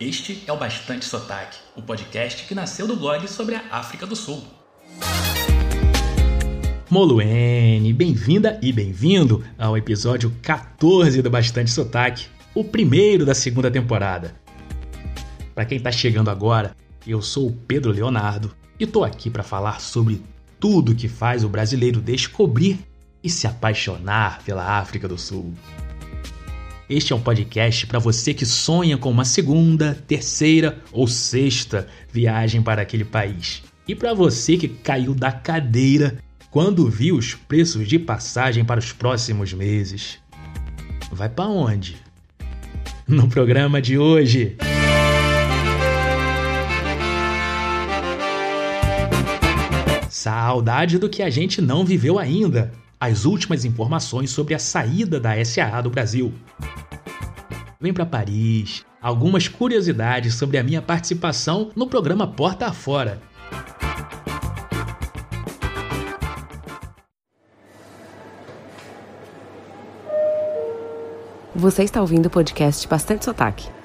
Este é o Bastante Sotaque, o podcast que nasceu do blog sobre a África do Sul. Moluene, bem-vinda e bem-vindo ao episódio 14 do Bastante Sotaque, o primeiro da segunda temporada. Para quem está chegando agora, eu sou o Pedro Leonardo e tô aqui para falar sobre tudo que faz o brasileiro descobrir e se apaixonar pela África do Sul. Este é um podcast para você que sonha com uma segunda, terceira ou sexta viagem para aquele país. E para você que caiu da cadeira quando viu os preços de passagem para os próximos meses. Vai para onde? No programa de hoje. Saudade do que a gente não viveu ainda. As últimas informações sobre a saída da SAA do Brasil. Vem para Paris. Algumas curiosidades sobre a minha participação no programa Porta Afora. Você está ouvindo o podcast Bastante Sotaque.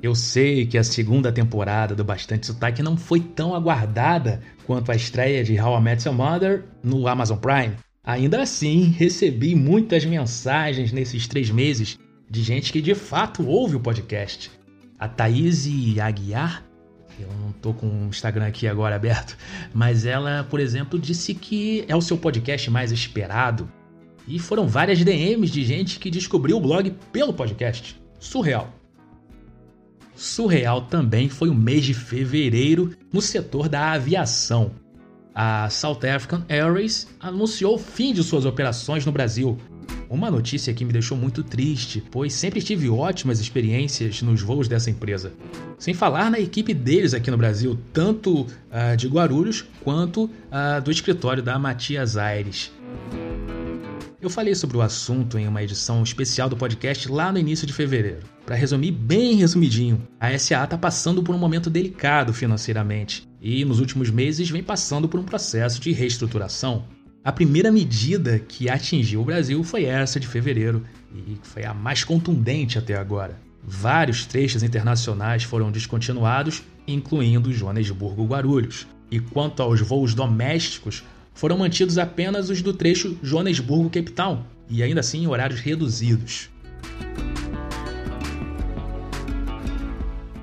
Eu sei que a segunda temporada do Bastante Sotaque não foi tão aguardada quanto a estreia de How I Met Your Mother no Amazon Prime. Ainda assim, recebi muitas mensagens nesses três meses de gente que de fato ouve o podcast. A Thaís Aguiar, eu não tô com o Instagram aqui agora aberto, mas ela, por exemplo, disse que é o seu podcast mais esperado. E foram várias DMs de gente que descobriu o blog pelo podcast. Surreal. Surreal também foi o mês de fevereiro no setor da aviação. A South African Airways anunciou o fim de suas operações no Brasil. Uma notícia que me deixou muito triste, pois sempre tive ótimas experiências nos voos dessa empresa. Sem falar na equipe deles aqui no Brasil, tanto uh, de Guarulhos quanto uh, do escritório da Matias Aires. Eu falei sobre o assunto em uma edição especial do podcast lá no início de fevereiro. Para resumir bem resumidinho, a SA está passando por um momento delicado financeiramente e nos últimos meses vem passando por um processo de reestruturação. A primeira medida que atingiu o Brasil foi essa de fevereiro e foi a mais contundente até agora. Vários trechos internacionais foram descontinuados, incluindo Joanesburgo-Guarulhos. E quanto aos voos domésticos, foram mantidos apenas os do trecho Joanesburgo-Cape Town, e ainda assim em horários reduzidos.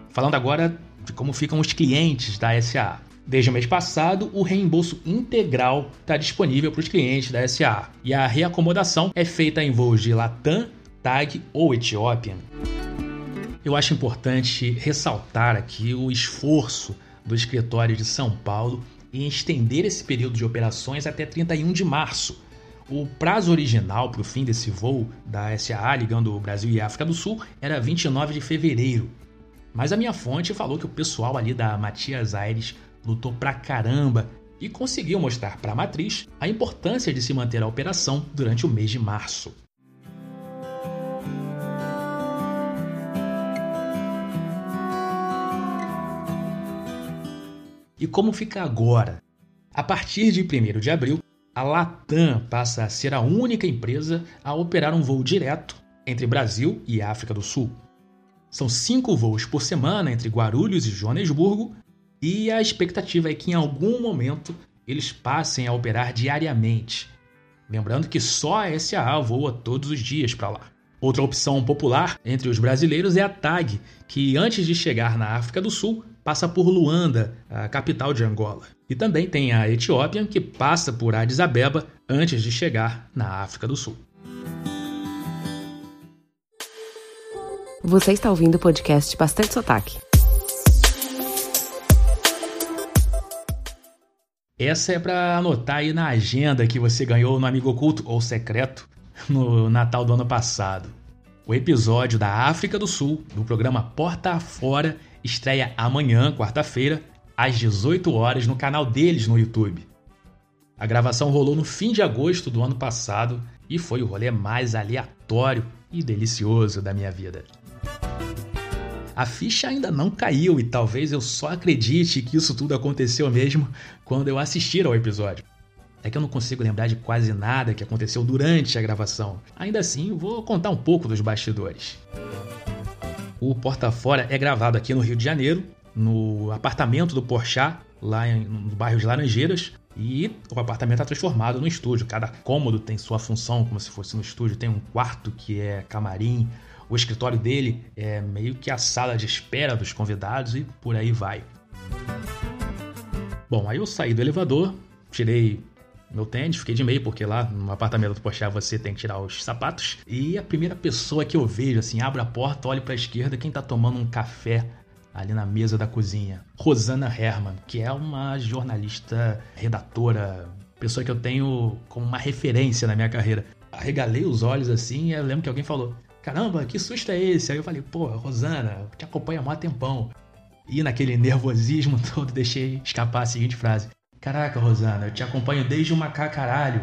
Falando agora de como ficam os clientes da SA. Desde o mês passado, o reembolso integral está disponível para os clientes da SA e a reacomodação é feita em voos de Latam, TAG ou Ethiopian. Eu acho importante ressaltar aqui o esforço do escritório de São Paulo em estender esse período de operações até 31 de março. O prazo original para o fim desse voo da SAA ligando o Brasil e a África do Sul era 29 de fevereiro. Mas a minha fonte falou que o pessoal ali da Matias Aires lutou pra caramba e conseguiu mostrar para a matriz a importância de se manter a operação durante o mês de março. E como fica agora? A partir de 1 de abril, a Latam passa a ser a única empresa a operar um voo direto entre Brasil e África do Sul. São cinco voos por semana entre Guarulhos e Joanesburgo, e a expectativa é que em algum momento eles passem a operar diariamente. Lembrando que só a SAA voa todos os dias para lá. Outra opção popular entre os brasileiros é a TAG, que antes de chegar na África do Sul passa por Luanda, a capital de Angola. E também tem a Etiópia, que passa por Addis Abeba antes de chegar na África do Sul. Você está ouvindo o podcast Bastante Sotaque. Essa é para anotar aí na agenda que você ganhou no Amigo Oculto ou Secreto no Natal do ano passado. O episódio da África do Sul, do programa Porta Afora, estreia amanhã, quarta-feira, às 18 horas no canal deles no YouTube. A gravação rolou no fim de agosto do ano passado e foi o rolê mais aleatório e delicioso da minha vida. A ficha ainda não caiu e talvez eu só acredite que isso tudo aconteceu mesmo quando eu assistir ao episódio. É que eu não consigo lembrar de quase nada que aconteceu durante a gravação. Ainda assim, vou contar um pouco dos bastidores. O Porta Fora é gravado aqui no Rio de Janeiro, no apartamento do Porchat, lá no bairro de Laranjeiras, e o apartamento está transformado no estúdio. Cada cômodo tem sua função, como se fosse no estúdio. Tem um quarto que é camarim, o escritório dele é meio que a sala de espera dos convidados e por aí vai. Bom, aí eu saí do elevador, tirei meu tênis, fiquei de meio, porque lá no apartamento do Pochá você tem que tirar os sapatos. E a primeira pessoa que eu vejo, assim, abre a porta, olho para a esquerda, quem tá tomando um café ali na mesa da cozinha. Rosana Herman, que é uma jornalista, redatora, pessoa que eu tenho como uma referência na minha carreira. Arregalei os olhos assim e eu lembro que alguém falou: Caramba, que susto é esse? Aí eu falei: Pô, Rosana, te acompanho há mó tempão. E naquele nervosismo todo, deixei escapar a seguinte frase: Caraca, Rosana, eu te acompanho desde o macacaralho.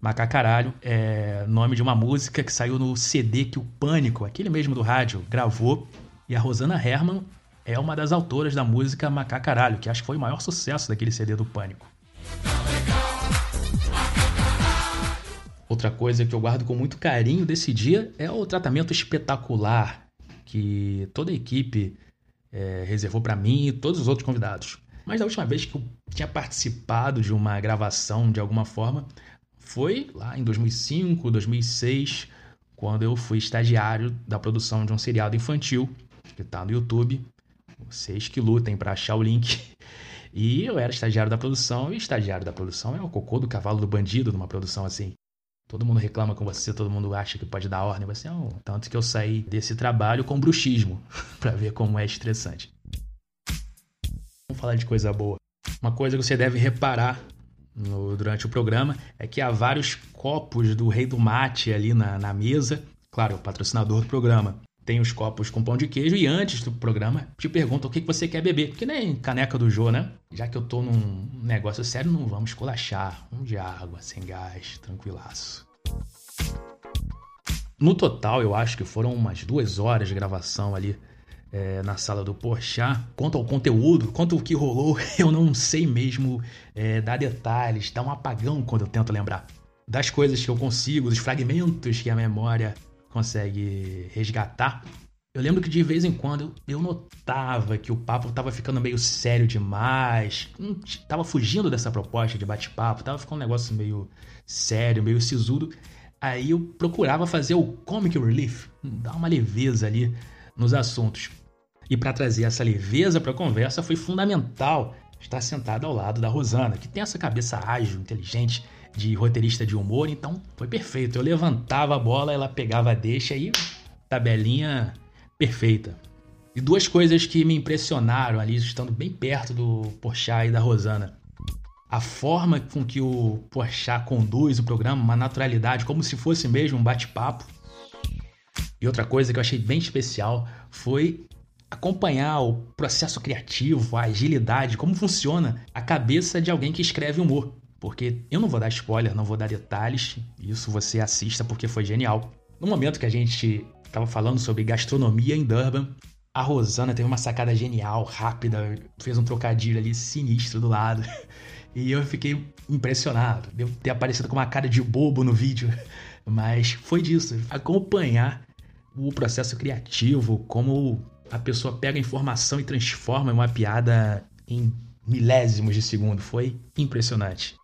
Macacaralho é nome de uma música que saiu no CD que o Pânico, aquele mesmo do rádio, gravou. E a Rosana Herman é uma das autoras da música Macacaralho, que acho que foi o maior sucesso daquele CD do Pânico. Outra coisa que eu guardo com muito carinho desse dia é o tratamento espetacular que toda a equipe é, reservou para mim e todos os outros convidados. Mas a última vez que eu tinha participado de uma gravação de alguma forma foi lá em 2005, 2006, quando eu fui estagiário da produção de um seriado infantil que está no YouTube. Vocês que lutem para achar o link. E eu era estagiário da produção, e estagiário da produção é o cocô do cavalo do bandido numa produção assim. Todo mundo reclama com você, todo mundo acha que pode dar ordem. Você não. Tanto que eu saí desse trabalho com bruxismo, para ver como é estressante. Vamos falar de coisa boa. Uma coisa que você deve reparar no, durante o programa é que há vários copos do Rei do Mate ali na, na mesa. Claro, o patrocinador do programa. Tem os copos com pão de queijo e antes do programa te perguntam o que você quer beber. Que nem caneca do Jô, né? Já que eu tô num negócio sério, não vamos colachar. Um de água, sem gás, tranquilaço. No total, eu acho que foram umas duas horas de gravação ali é, na sala do Porchat. Quanto ao conteúdo, quanto ao que rolou, eu não sei mesmo é, dar detalhes, dá um apagão quando eu tento lembrar. Das coisas que eu consigo, dos fragmentos que a memória consegue resgatar. Eu lembro que de vez em quando eu notava que o papo estava ficando meio sério demais, estava fugindo dessa proposta de bate-papo, estava ficando um negócio meio sério, meio sisudo. Aí eu procurava fazer o comic relief, dar uma leveza ali nos assuntos. E para trazer essa leveza para a conversa foi fundamental estar sentado ao lado da Rosana, que tem essa cabeça ágil, inteligente, de roteirista de humor, então foi perfeito. Eu levantava a bola, ela pegava a deixa e tabelinha perfeita. E duas coisas que me impressionaram ali, estando bem perto do Porchat e da Rosana. A forma com que o Porchat conduz o programa, uma naturalidade, como se fosse mesmo um bate-papo. E outra coisa que eu achei bem especial foi acompanhar o processo criativo, a agilidade, como funciona a cabeça de alguém que escreve humor porque eu não vou dar spoiler, não vou dar detalhes, isso você assista porque foi genial. No momento que a gente estava falando sobre gastronomia em Durban, a Rosana teve uma sacada genial, rápida, fez um trocadilho ali sinistro do lado. E eu fiquei impressionado. Devo ter aparecido com uma cara de bobo no vídeo, mas foi disso. Acompanhar o processo criativo, como a pessoa pega a informação e transforma em uma piada em milésimos de segundo. Foi impressionante.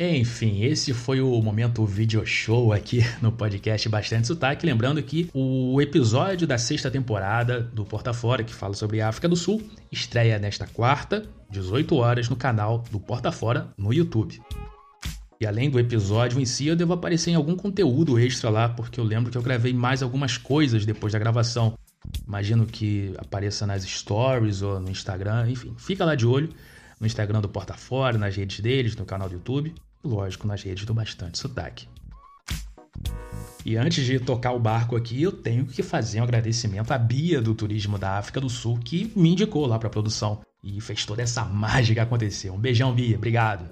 Enfim, esse foi o momento video show aqui no podcast Bastante Sotaque. Lembrando que o episódio da sexta temporada do Porta Fora, que fala sobre a África do Sul, estreia nesta quarta, 18 horas, no canal do Porta Fora no YouTube. E além do episódio em si, eu devo aparecer em algum conteúdo extra lá, porque eu lembro que eu gravei mais algumas coisas depois da gravação. Imagino que apareça nas stories ou no Instagram, enfim, fica lá de olho no Instagram do Porta Fora, nas redes deles, no canal do YouTube lógico, nas redes do Bastante Sotaque. E antes de tocar o barco aqui, eu tenho que fazer um agradecimento à Bia do Turismo da África do Sul, que me indicou lá para a produção e fez toda essa mágica acontecer. Um beijão, Bia. Obrigado.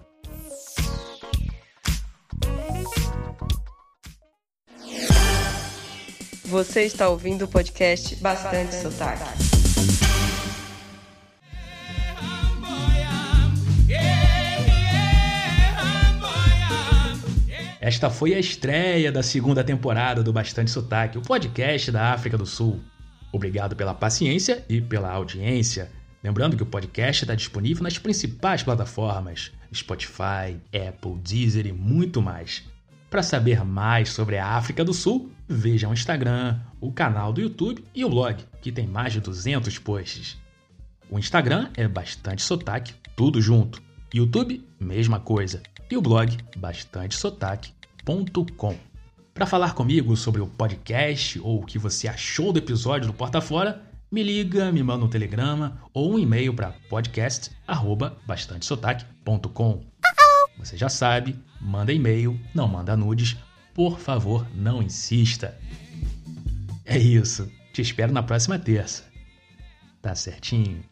Você está ouvindo o podcast Bastante Sotaque. Esta foi a estreia da segunda temporada do Bastante Sotaque, o podcast da África do Sul. Obrigado pela paciência e pela audiência. Lembrando que o podcast está disponível nas principais plataformas: Spotify, Apple, Deezer e muito mais. Para saber mais sobre a África do Sul, veja o Instagram, o canal do YouTube e o blog, que tem mais de 200 posts. O Instagram é bastante sotaque, tudo junto. YouTube, mesma coisa. E o blog, bastantesotaque.com. Para falar comigo sobre o podcast ou o que você achou do episódio do Porta Fora, me liga, me manda um telegrama ou um e-mail para podcast@bastantesotaque.com. Você já sabe, manda e-mail, não manda nudes, por favor, não insista. É isso. Te espero na próxima terça. Tá certinho?